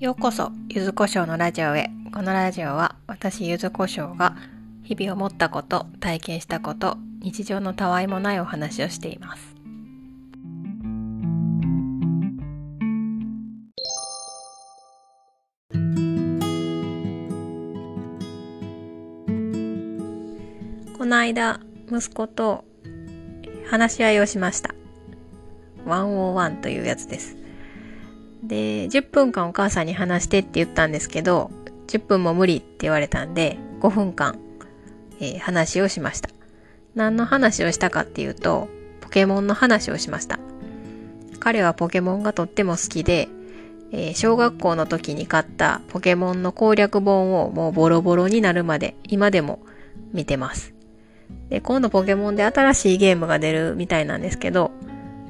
ようこそ、ゆずこしょうのラジオへ。このラジオは、私ゆずこしょうが、日々思ったこと、体験したこと、日常のたわいもないお話をしています。この間、息子と話し合いをしました。101というやつです。で、10分間お母さんに話してって言ったんですけど、10分も無理って言われたんで、5分間、えー話をしました。何の話をしたかっていうと、ポケモンの話をしました。彼はポケモンがとっても好きで、えー小学校の時に買ったポケモンの攻略本をもうボロボロになるまで今でも見てます。で、今度ポケモンで新しいゲームが出るみたいなんですけど、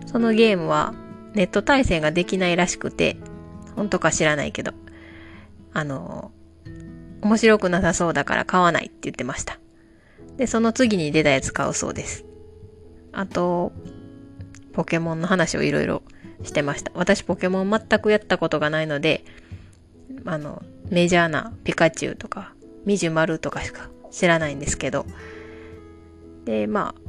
そのゲームはネット対戦ができないらしくて、本当か知らないけど、あの、面白くなさそうだから買わないって言ってました。で、その次に出たやつ買うそうです。あと、ポケモンの話をいろいろしてました。私ポケモン全くやったことがないので、あの、メジャーなピカチュウとか、ミジュマルとかしか知らないんですけど、で、まあ、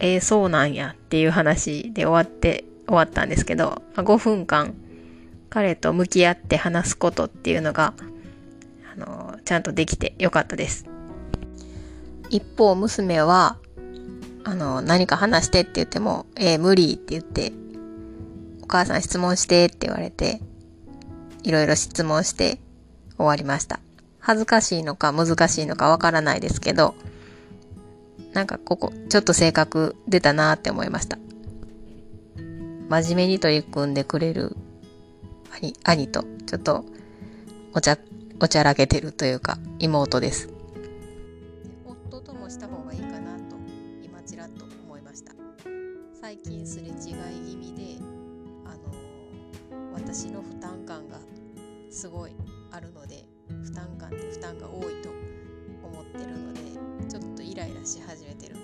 えーそうなんやっていう話で終わって、終わったんですけど、まあ5分間彼と向き合って話すことっていうのが、あの、ちゃんとできてよかったです。一方、娘は、あの、何か話してって言っても、えー無理って言って、お母さん質問してって言われて、いろいろ質問して終わりました。恥ずかしいのか難しいのかわからないですけど、なんかここ、ちょっと性格出たなって思いました。真面目に取り組んでくれる兄、兄と、ちょっと、おちゃ、おちゃらけてるというか、妹です。夫ともした方がいいかなと、今ちらっと思いました。最近すれ違い気味で、あの、私の負担感がすごいあるので、負担感って負担が多いと思ってるので、ちょっとイライラし始めてる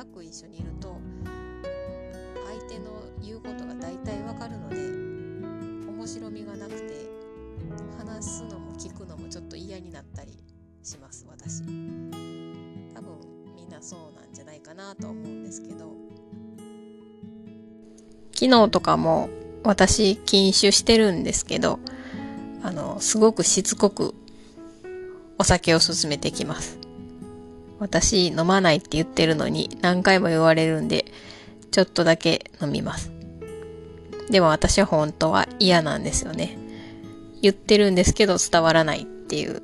長く一緒にいると相手の言うことが大体わかるので面白みがなくて話すのも聞くのもちょっと嫌になったりします私。多分みんなそうなんじゃないかなと思うんですけど。昨日とかも私禁酒してるんですけどあのすごくしつこくお酒を勧めてきます。私飲まないって言ってるのに何回も言われるんで、ちょっとだけ飲みます。でも私は本当は嫌なんですよね。言ってるんですけど伝わらないっていう、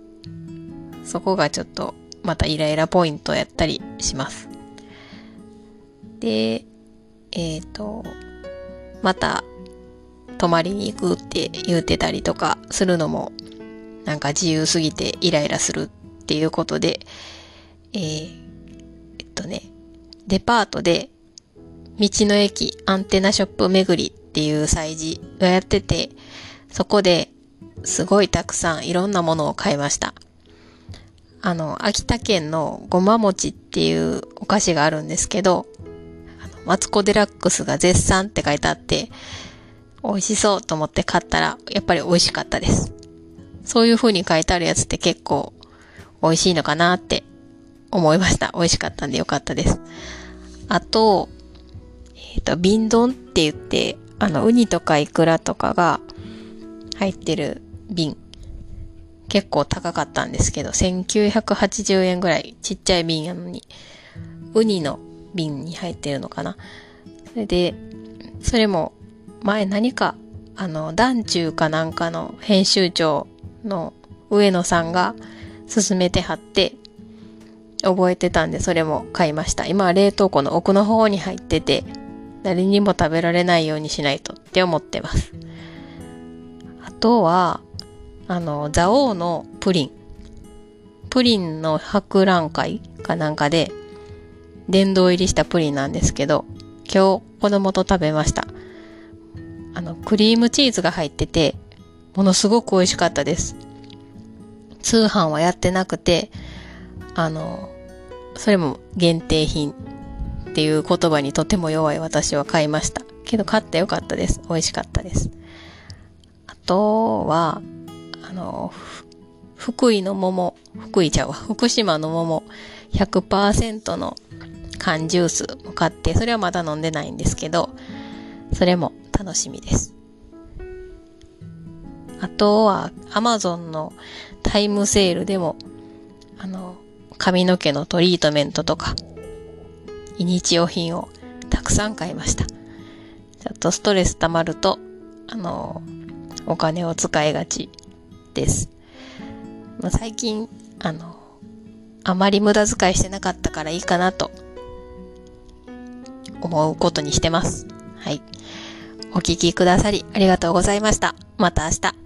そこがちょっとまたイライラポイントやったりします。で、えっ、と、また泊まりに行くって言ってたりとかするのもなんか自由すぎてイライラするっていうことで、えーえっとね、デパートで、道の駅アンテナショップ巡りっていう催事がやってて、そこですごいたくさんいろんなものを買いました。あの、秋田県のごま餅っていうお菓子があるんですけど、あのマツコデラックスが絶賛って書いてあって、美味しそうと思って買ったら、やっぱり美味しかったです。そういう風に書いてあるやつって結構美味しいのかなって思いました。美味しかったんでよかったです。あと、えっ、と、瓶丼って言って、あの、ウニとかイクラとかが入ってる瓶。結構高かったんですけど、1980円ぐらいちっちゃい瓶やのに、ウニの瓶に入ってるのかな。それで、それも前何か、あの、団中かなんかの編集長の上野さんが勧めてはって、覚えてたんでそれも買いました。今は冷凍庫の奥の方に入ってて、誰にも食べられないようにしないとって思ってます。あとは、あの、蔵王のプリン。プリンの博覧会かなんかで、殿堂入りしたプリンなんですけど、今日子供と食べました。あの、クリームチーズが入ってて、ものすごく美味しかったです。通販はやってなくて、あの、それも限定品っていう言葉にとても弱い私は買いました。けど買ってよかったです。美味しかったです。あとは、あの、福井の桃、福井ちゃうわ、福島の桃100%の缶ジュースを買って、それはまだ飲んでないんですけど、それも楽しみです。あとは、アマゾンのタイムセールでも、あの、髪の毛のトリートメントとか、日用品をたくさん買いました。ちょっとストレス溜まると、あの、お金を使いがちです。最近、あの、あまり無駄遣いしてなかったからいいかなと思うことにしてます。はい。お聞きくださりありがとうございました。また明日。